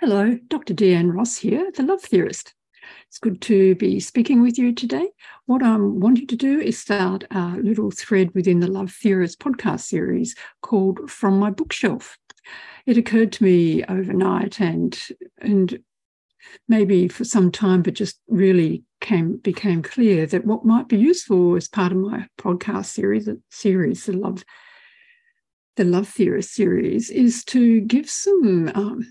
Hello, Dr. Deanne Ross here, the Love Theorist. It's good to be speaking with you today. What I'm wanting to do is start a little thread within the Love Theorist podcast series called From My Bookshelf. It occurred to me overnight and and maybe for some time, but just really came became clear that what might be useful as part of my podcast series, series the Love the Love Theorist series, is to give some um,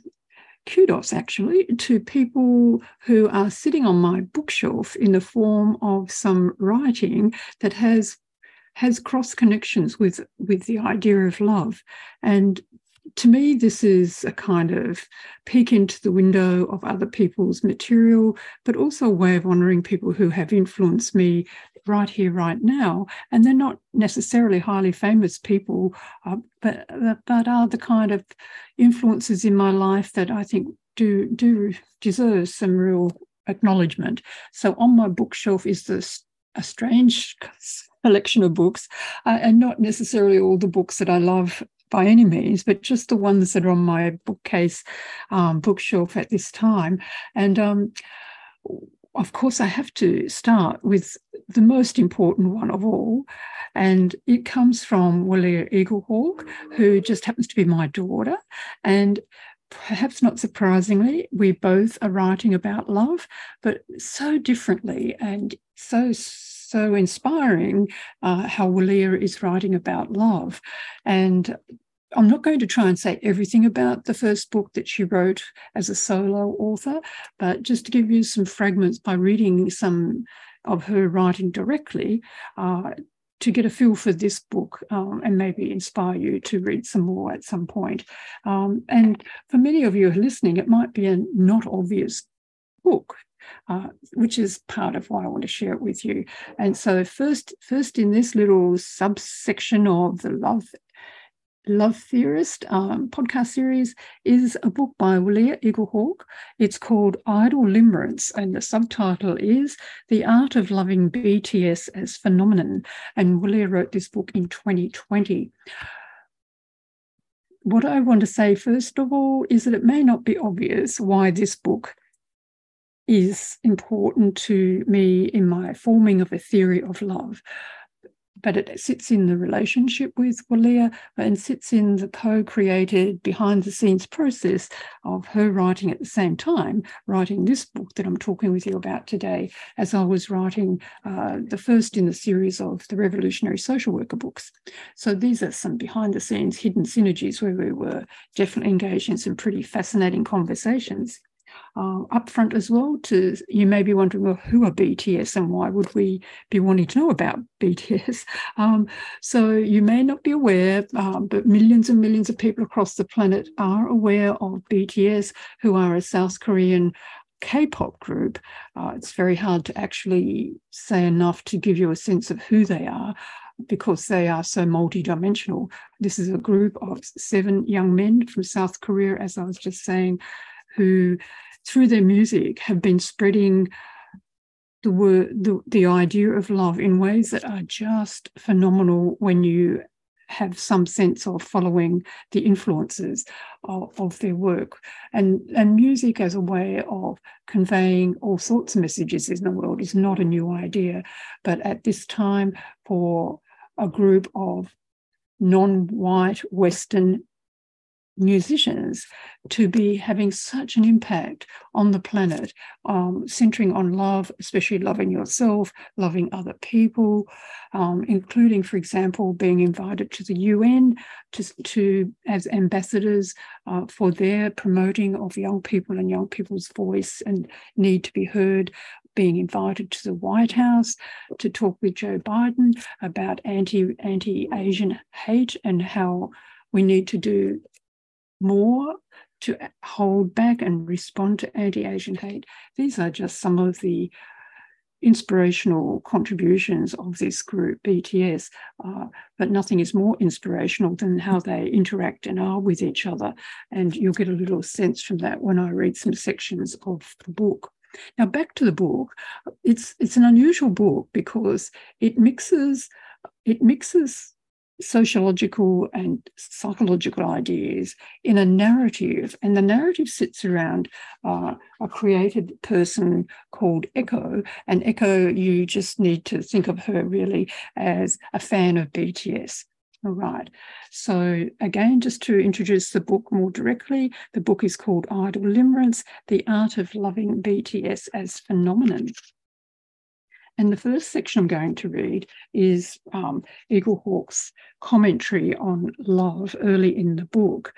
kudos actually to people who are sitting on my bookshelf in the form of some writing that has has cross connections with with the idea of love. And to me, this is a kind of peek into the window of other people's material, but also a way of honoring people who have influenced me right here, right now. And they're not necessarily highly famous people, uh, but but are the kind of influences in my life that I think do do deserve some real acknowledgement. So on my bookshelf is this a strange collection of books, uh, and not necessarily all the books that I love by any means, but just the ones that are on my bookcase um, bookshelf at this time. And um, of course, I have to start with the most important one of all. And it comes from Wallea Eaglehawk, who just happens to be my daughter. And perhaps not surprisingly, we both are writing about love, but so differently and so so inspiring uh, how Wallea is writing about love. And I'm not going to try and say everything about the first book that she wrote as a solo author, but just to give you some fragments by reading some of her writing directly, uh, to get a feel for this book um, and maybe inspire you to read some more at some point. Um, and for many of you listening, it might be a not obvious book. Uh, which is part of why I want to share it with you. And so, first, first in this little subsection of the love Love Theorist um, podcast series is a book by Wallea Eaglehawk. It's called Idol Limerence, and the subtitle is The Art of Loving BTS as Phenomenon. And Wallea wrote this book in 2020. What I want to say, first of all, is that it may not be obvious why this book is important to me in my forming of a theory of love but it sits in the relationship with Wallea and sits in the co-created behind the scenes process of her writing at the same time, writing this book that I'm talking with you about today, as I was writing uh, the first in the series of the revolutionary social worker books. So these are some behind the scenes hidden synergies where we were definitely engaged in some pretty fascinating conversations uh, upfront as well. To you may be wondering, well, who are BTS and why would we be wanting to know about BTS? Um, so you may not be aware, um, but millions and millions of people across the planet are aware of BTS, who are a South Korean K-pop group. Uh, it's very hard to actually say enough to give you a sense of who they are because they are so multidimensional. This is a group of seven young men from South Korea, as I was just saying, who through their music have been spreading the word the, the idea of love in ways that are just phenomenal when you have some sense of following the influences of, of, their work. And and music as a way of conveying all sorts of messages in the world is not a new idea. But at this time for a group of non-white western musicians to be having such an impact on the planet, um, centering on love, especially loving yourself, loving other people, um, including, for example, being invited to the UN to, to as ambassadors uh, for their promoting of young people and young people's voice and need to be heard. Being invited to the White House to talk with Joe Biden about anti anti Asian hate and how we need to do more to hold back and respond to anti Asian hate. These are just some of the inspirational contributions of this group, BTS, uh, but nothing is more inspirational than how they interact and are with each other. And you'll get a little sense from that when I read some sections of the book. Now, back to the book, it's it's an unusual book because it mixes it mixes sociological and psychological ideas in a narrative. And the narrative sits around uh, a created person called Echo. And Echo, you just need to think of her really as a fan of BTS. All right. So, again, just to introduce the book more directly, the book is called Idol Limerence The Art of Loving BTS as Phenomenon. And the first section I'm going to read is um, Eaglehawk's commentary on love early in the book.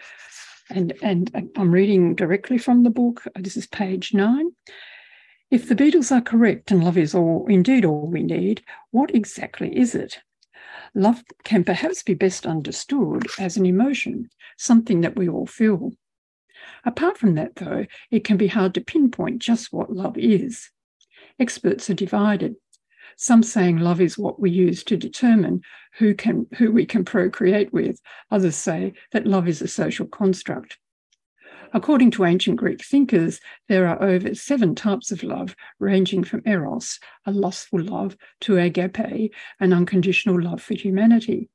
And, and I'm reading directly from the book. This is page nine. If the Beatles are correct and love is all, indeed all we need, what exactly is it? Love can perhaps be best understood as an emotion, something that we all feel. Apart from that, though, it can be hard to pinpoint just what love is. Experts are divided some saying love is what we use to determine who can who we can procreate with. Others say that love is a social construct. According to ancient Greek thinkers, there are over seven types of love, ranging from eros, a lustful love, to agape, an unconditional love for humanity.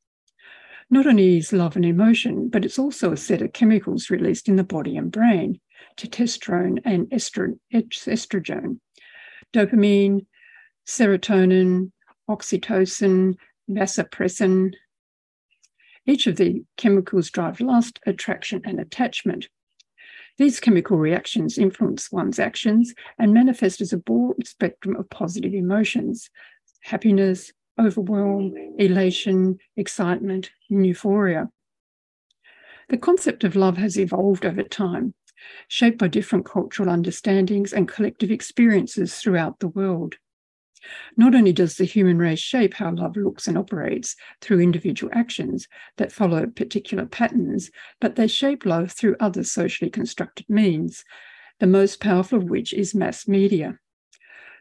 Not only is love an emotion, but it's also a set of chemicals released in the body and brain, testosterone and estrogen. Dopamine, serotonin, oxytocin, vasopressin. Each of the chemicals drive lust, attraction, and attachment. These chemical reactions influence one's actions and manifest as a broad spectrum of positive emotions happiness, overwhelm, elation, excitement, and euphoria. The concept of love has evolved over time, shaped by different cultural understandings and collective experiences throughout the world. Not only does the human race shape how love looks and operates through individual actions that follow particular patterns, but they shape love through other socially constructed means, the most powerful of which is mass media.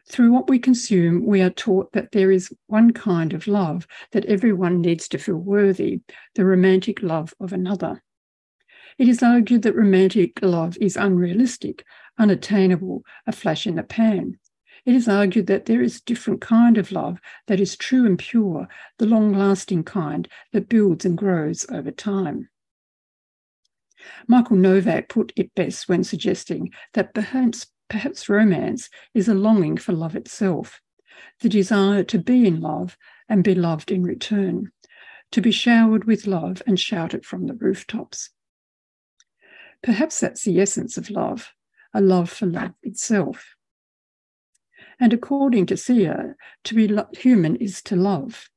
Through what we consume, we are taught that there is one kind of love that everyone needs to feel worthy, the romantic love of another. It is argued that romantic love is unrealistic, unattainable, a flash in the pan. It is argued that there is a different kind of love that is true and pure, the long lasting kind that builds and grows over time. Michael Novak put it best when suggesting that perhaps, perhaps romance is a longing for love itself, the desire to be in love and be loved in return, to be showered with love and shouted from the rooftops. Perhaps that's the essence of love, a love for love itself. And according to Sia, to be lo- human is to love.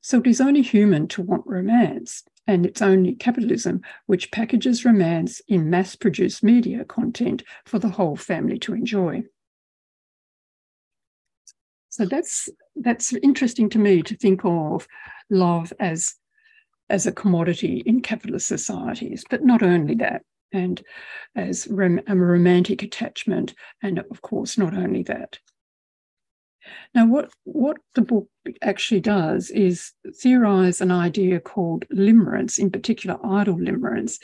So it is only human to want romance, and it's only capitalism which packages romance in mass produced media content for the whole family to enjoy. So that's that's interesting to me to think of love as as a commodity in capitalist societies, but not only that and as rom- a romantic attachment, and of course, not only that. Now, what, what the book actually does is theorize an idea called limerence, in particular, idol limerence,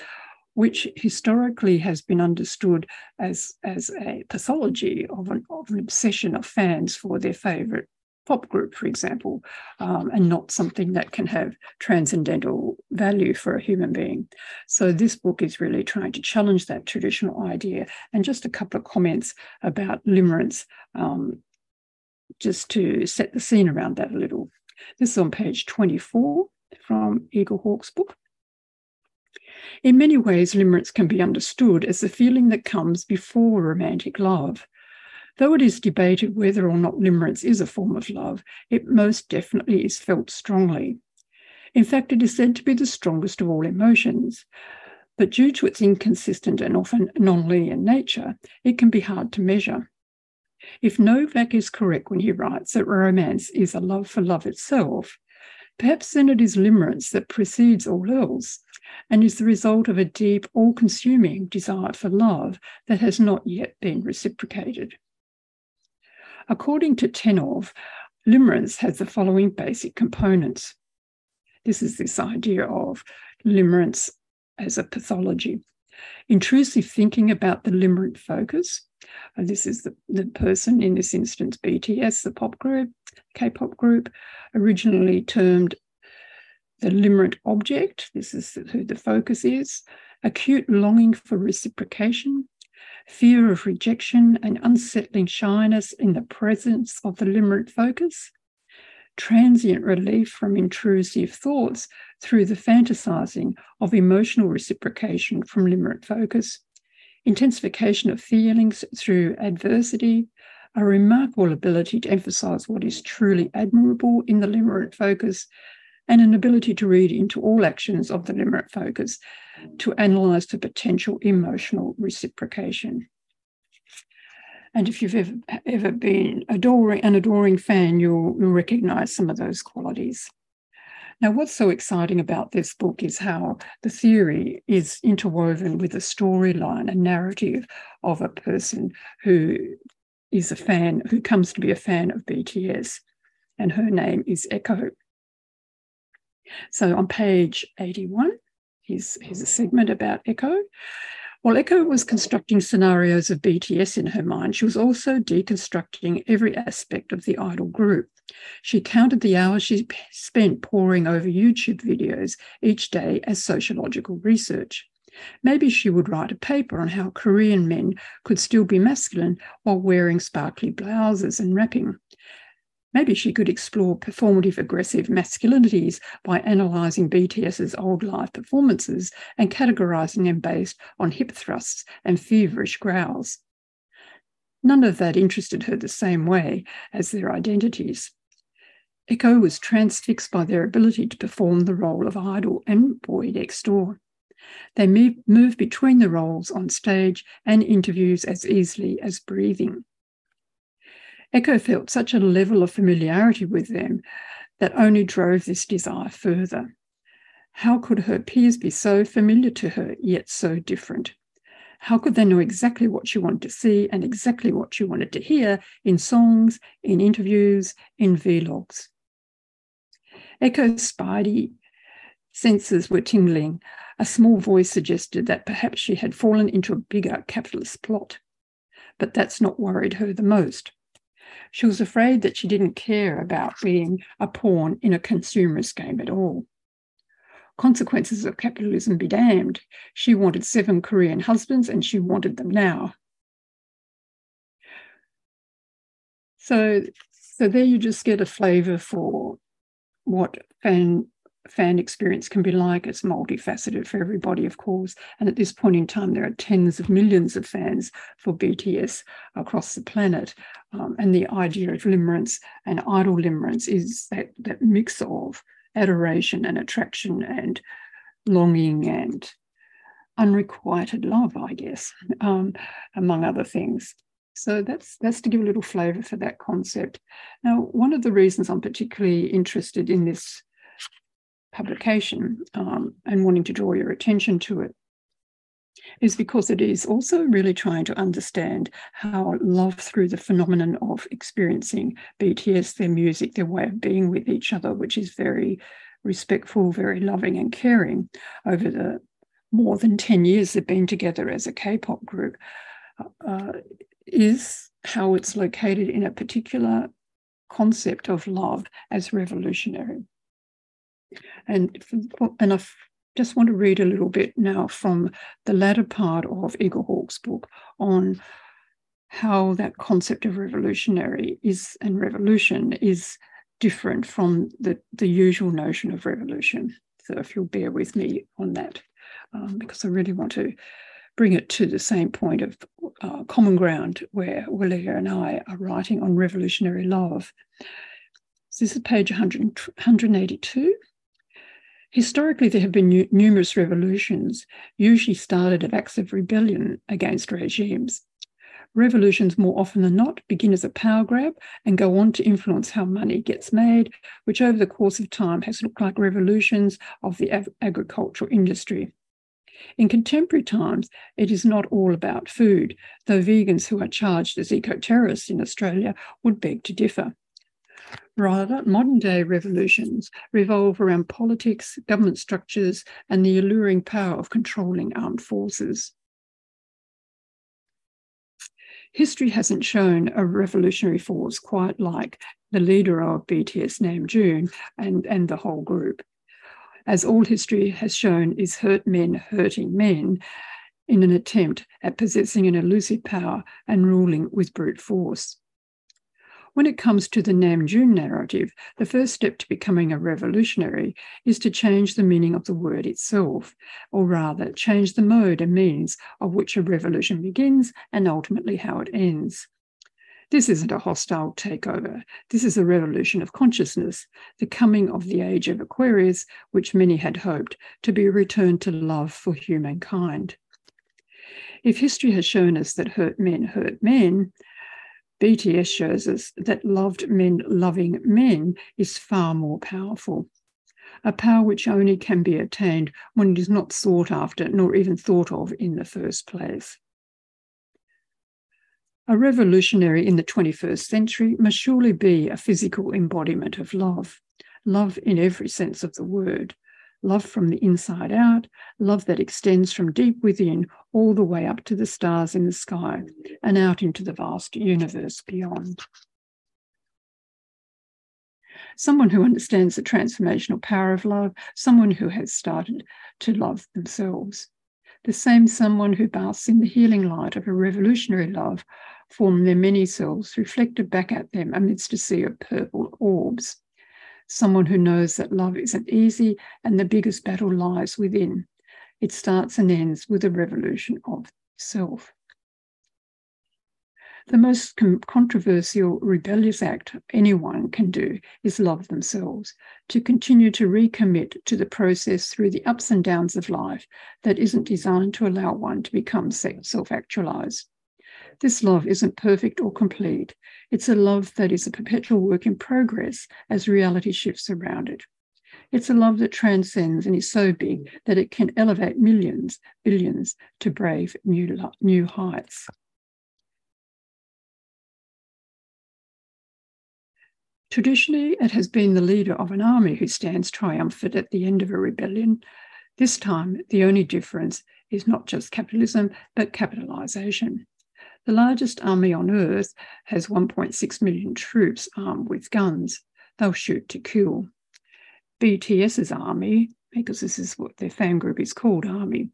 which historically has been understood as, as a pathology of an, of an obsession of fans for their favorite pop group, for example, um, and not something that can have transcendental value for a human being. So, this book is really trying to challenge that traditional idea. And just a couple of comments about limerence, um, just to set the scene around that a little. This is on page 24 from Eaglehawk's book. In many ways, limerence can be understood as the feeling that comes before romantic love. Though it is debated whether or not limerence is a form of love, it most definitely is felt strongly. In fact, it is said to be the strongest of all emotions. But due to its inconsistent and often non-linear nature, it can be hard to measure. If Novak is correct when he writes that romance is a love for love itself, perhaps then it is limerence that precedes all else and is the result of a deep, all consuming desire for love that has not yet been reciprocated. According to Tennov, limerence has the following basic components. This is this idea of limerence as a pathology. Intrusive thinking about the limerent focus. Uh, this is the, the person, in this instance, BTS, the pop group, K pop group, originally termed the limerent object, this is who the focus is, acute longing for reciprocation, fear of rejection and unsettling shyness in the presence of the limerent focus, transient relief from intrusive thoughts through the fantasizing of emotional reciprocation from limerent focus, intensification of feelings through adversity, a remarkable ability to emphasize what is truly admirable in the limerent focus, and an ability to read into all actions of the limerent focus to analyze the potential emotional reciprocation. And if you've ever, ever been adoring, an adoring fan, you'll, you'll recognize some of those qualities. Now, what's so exciting about this book is how the theory is interwoven with a storyline, a narrative of a person who is a fan, who comes to be a fan of BTS, and her name is Echo. So on page 81, here's, here's a segment about Echo. While Echo was constructing scenarios of BTS in her mind, she was also deconstructing every aspect of the idol group. She counted the hours she spent poring over YouTube videos each day as sociological research. Maybe she would write a paper on how Korean men could still be masculine while wearing sparkly blouses and rapping. Maybe she could explore performative aggressive masculinities by analysing BTS's old live performances and categorising them based on hip thrusts and feverish growls. None of that interested her the same way as their identities. Echo was transfixed by their ability to perform the role of idol and boy next door. They move between the roles on stage and interviews as easily as breathing. Echo felt such a level of familiarity with them that only drove this desire further. How could her peers be so familiar to her, yet so different? How could they know exactly what she wanted to see and exactly what she wanted to hear in songs, in interviews, in vlogs? Echo's spidey senses were tingling. A small voice suggested that perhaps she had fallen into a bigger capitalist plot. But that's not worried her the most. She was afraid that she didn't care about being a pawn in a consumerist game at all. Consequences of capitalism be damned. She wanted seven Korean husbands and she wanted them now. So, so there you just get a flavor for what fan fan experience can be like. It's multifaceted for everybody, of course. And at this point in time, there are tens of millions of fans for BTS across the planet. Um, and the idea of limerence and idol limerence is that, that mix of adoration and attraction and longing and unrequited love, I guess, um, among other things. So that's that's to give a little flavour for that concept. Now, one of the reasons I'm particularly interested in this publication um, and wanting to draw your attention to it is because it is also really trying to understand how love through the phenomenon of experiencing BTS, their music, their way of being with each other, which is very respectful, very loving and caring over the more than 10 years they've been together as a K pop group, uh, is how it's located in a particular concept of love as revolutionary. And, and I just want to read a little bit now from the latter part of Eaglehawk's book on how that concept of revolutionary is and revolution is different from the, the usual notion of revolution. So if you'll bear with me on that, um, because I really want to bring it to the same point of uh, common ground where Wallea and I are writing on revolutionary love. So this is page 100, 182. Historically, there have been nu- numerous revolutions, usually started of acts of rebellion against regimes. Revolutions, more often than not, begin as a power grab and go on to influence how money gets made, which over the course of time has looked like revolutions of the ag- agricultural industry. In contemporary times, it is not all about food, though vegans who are charged as eco terrorists in Australia would beg to differ. Rather, modern day revolutions revolve around politics, government structures, and the alluring power of controlling armed forces. History hasn't shown a revolutionary force quite like the leader of BTS, Namjoon, and, and the whole group. as all history has shown is hurt men hurting men in an attempt at possessing an elusive power and ruling with brute force. When it comes to the Namjoon narrative, the first step to becoming a revolutionary is to change the meaning of the word itself, or rather, change the mode and means of which a revolution begins and ultimately how it ends. This isn't a hostile takeover. This is a revolution of consciousness, the coming of the age of Aquarius, which many had hoped to be a return to love for humankind. If history has shown us that hurt men hurt men, BTS shows us that loved men loving men is far more powerful. A power which only can be attained when it is not sought after nor even thought of in the first place. A revolutionary in the 21st century must surely be a physical embodiment of love, love in every sense of the word, love from the inside out, love that extends from deep within all the way up to the stars in the sky and out into the vast universe beyond. Someone who understands the transformational power of love, someone who has started to love themselves. The same someone who basks in the healing light of a revolutionary love, form their many selves reflected back at them amidst a sea of purple orbs someone who knows that love isn't easy and the biggest battle lies within. It starts and ends with a revolution of self. The most controversial rebellious act anyone can do is love themselves, to continue to recommit to the process through the ups and downs of life that isn't designed to allow one to become self actualized. This love isn't perfect or complete. It's a love that is a perpetual work in progress as reality shifts around it. It's a love that transcends and is so big that it can elevate millions, billions to brave new, new heights. Traditionally, it has been the leader of an army who stands triumphant at the end of a rebellion. This time, the only difference is not just capitalism, but capitalization. The largest army on earth has 1.6 million troops armed with guns. They'll shoot to kill. BTS's army, because this is what their fan group is called, army,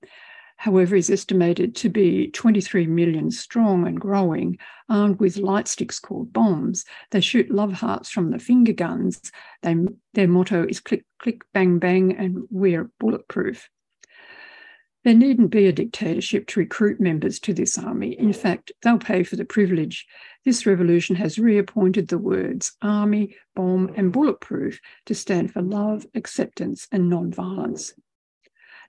however, is estimated to be 23 million strong and growing, armed with light sticks called bombs. They shoot love hearts from the finger guns. They, their motto is click, click, bang, bang, and we're bulletproof. There needn't be a dictatorship to recruit members to this army. In fact, they'll pay for the privilege. This revolution has reappointed the words army, bomb, and bulletproof to stand for love, acceptance, and non-violence.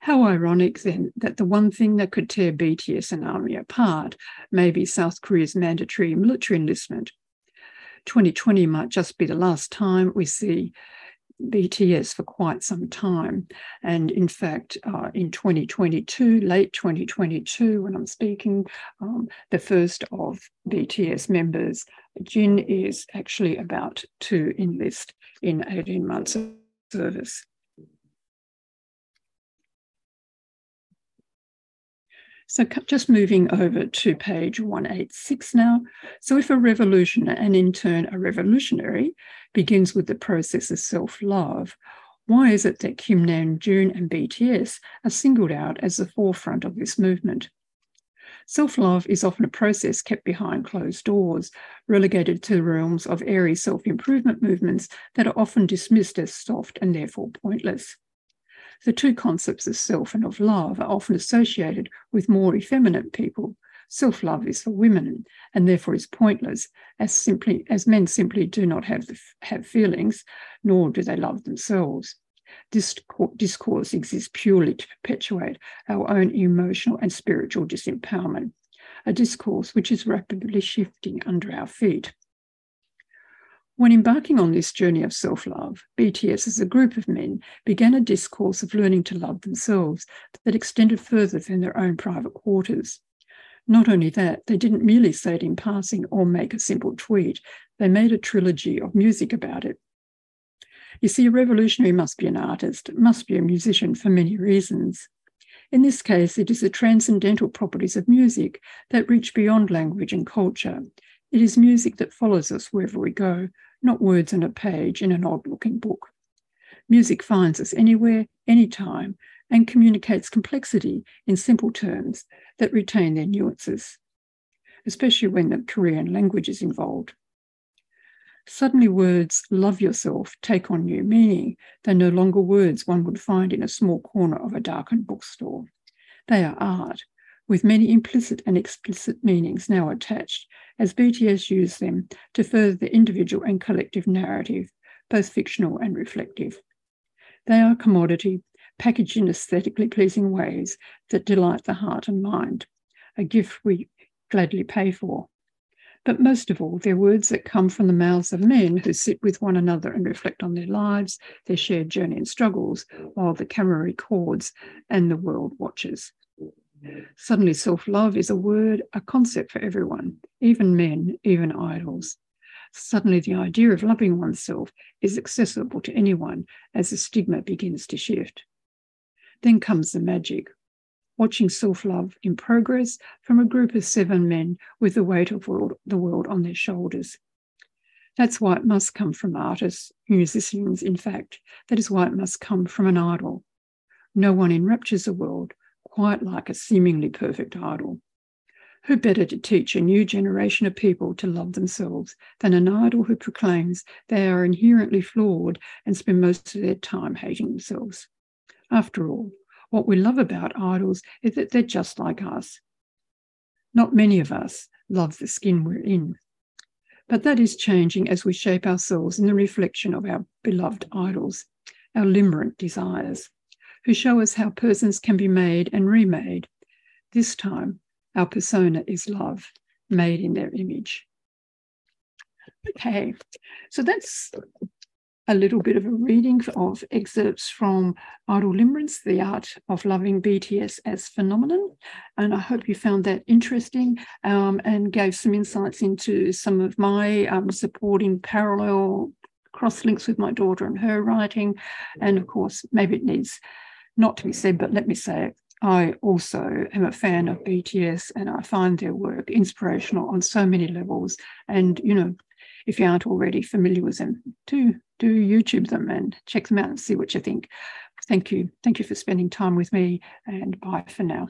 How ironic then that the one thing that could tear BTS and army apart may be South Korea's mandatory military enlistment. 2020 might just be the last time we see BTS for quite some time. And in fact, uh, in 2022, late 2022, when I'm speaking, um, the first of BTS members, Jin, is actually about to enlist in 18 months of service. So just moving over to page 186 now. So if a revolution and in turn a revolutionary begins with the process of self-love, why is it that Kim Nam Namjoon and BTS are singled out as the forefront of this movement? Self-love is often a process kept behind closed doors, relegated to the realms of airy self-improvement movements that are often dismissed as soft and therefore pointless. The two concepts of self and of love are often associated with more effeminate people. Self love is for women and therefore is pointless, as simply as men simply do not have, the, have feelings, nor do they love themselves. This discourse exists purely to perpetuate our own emotional and spiritual disempowerment, a discourse which is rapidly shifting under our feet. When embarking on this journey of self love, BTS as a group of men began a discourse of learning to love themselves that extended further than their own private quarters. Not only that, they didn't merely say it in passing or make a simple tweet, they made a trilogy of music about it. You see, a revolutionary must be an artist, must be a musician for many reasons. In this case, it is the transcendental properties of music that reach beyond language and culture. It is music that follows us wherever we go, not words on a page in an odd looking book. Music finds us anywhere, anytime, and communicates complexity in simple terms that retain their nuances, especially when the Korean language is involved. Suddenly, words love yourself take on new meaning. They're no longer words one would find in a small corner of a darkened bookstore. They are art, with many implicit and explicit meanings now attached, as BTS use them to further the individual and collective narrative, both fictional and reflective. They are commodity, packaged in aesthetically pleasing ways that delight the heart and mind, a gift we gladly pay for. But most of all, they're words that come from the mouths of men who sit with one another and reflect on their lives, their shared journey and struggles, while the camera records and the world watches. Suddenly, self love is a word, a concept for everyone, even men, even idols. Suddenly, the idea of loving oneself is accessible to anyone as the stigma begins to shift. Then comes the magic watching self love in progress from a group of seven men with the weight of world, the world on their shoulders. That's why it must come from artists, musicians, in fact. That is why it must come from an idol. No one enraptures the world quite like a seemingly perfect idol. Who better to teach a new generation of people to love themselves than an idol who proclaims they are inherently flawed and spend most of their time hating themselves? After all, what we love about idols is that they're just like us. Not many of us love the skin we're in. But that is changing as we shape ourselves in the reflection of our beloved idols, our limerent desires, who show us how persons can be made and remade. This time, our persona is love, made in their image. Okay, so that's a little bit of a reading of excerpts from Idol Limerence, The Art of Loving BTS as Phenomenon. And I hope you found that interesting um, and gave some insights into some of my um, supporting parallel cross links with my daughter and her writing. And of course, maybe it needs not to be said, but let me say it. I also am a fan of BTS and I find their work inspirational on so many levels. And, you know, if you aren't already familiar with them, do do YouTube them and check them out and see what you think. Thank you. Thank you for spending time with me and bye for now.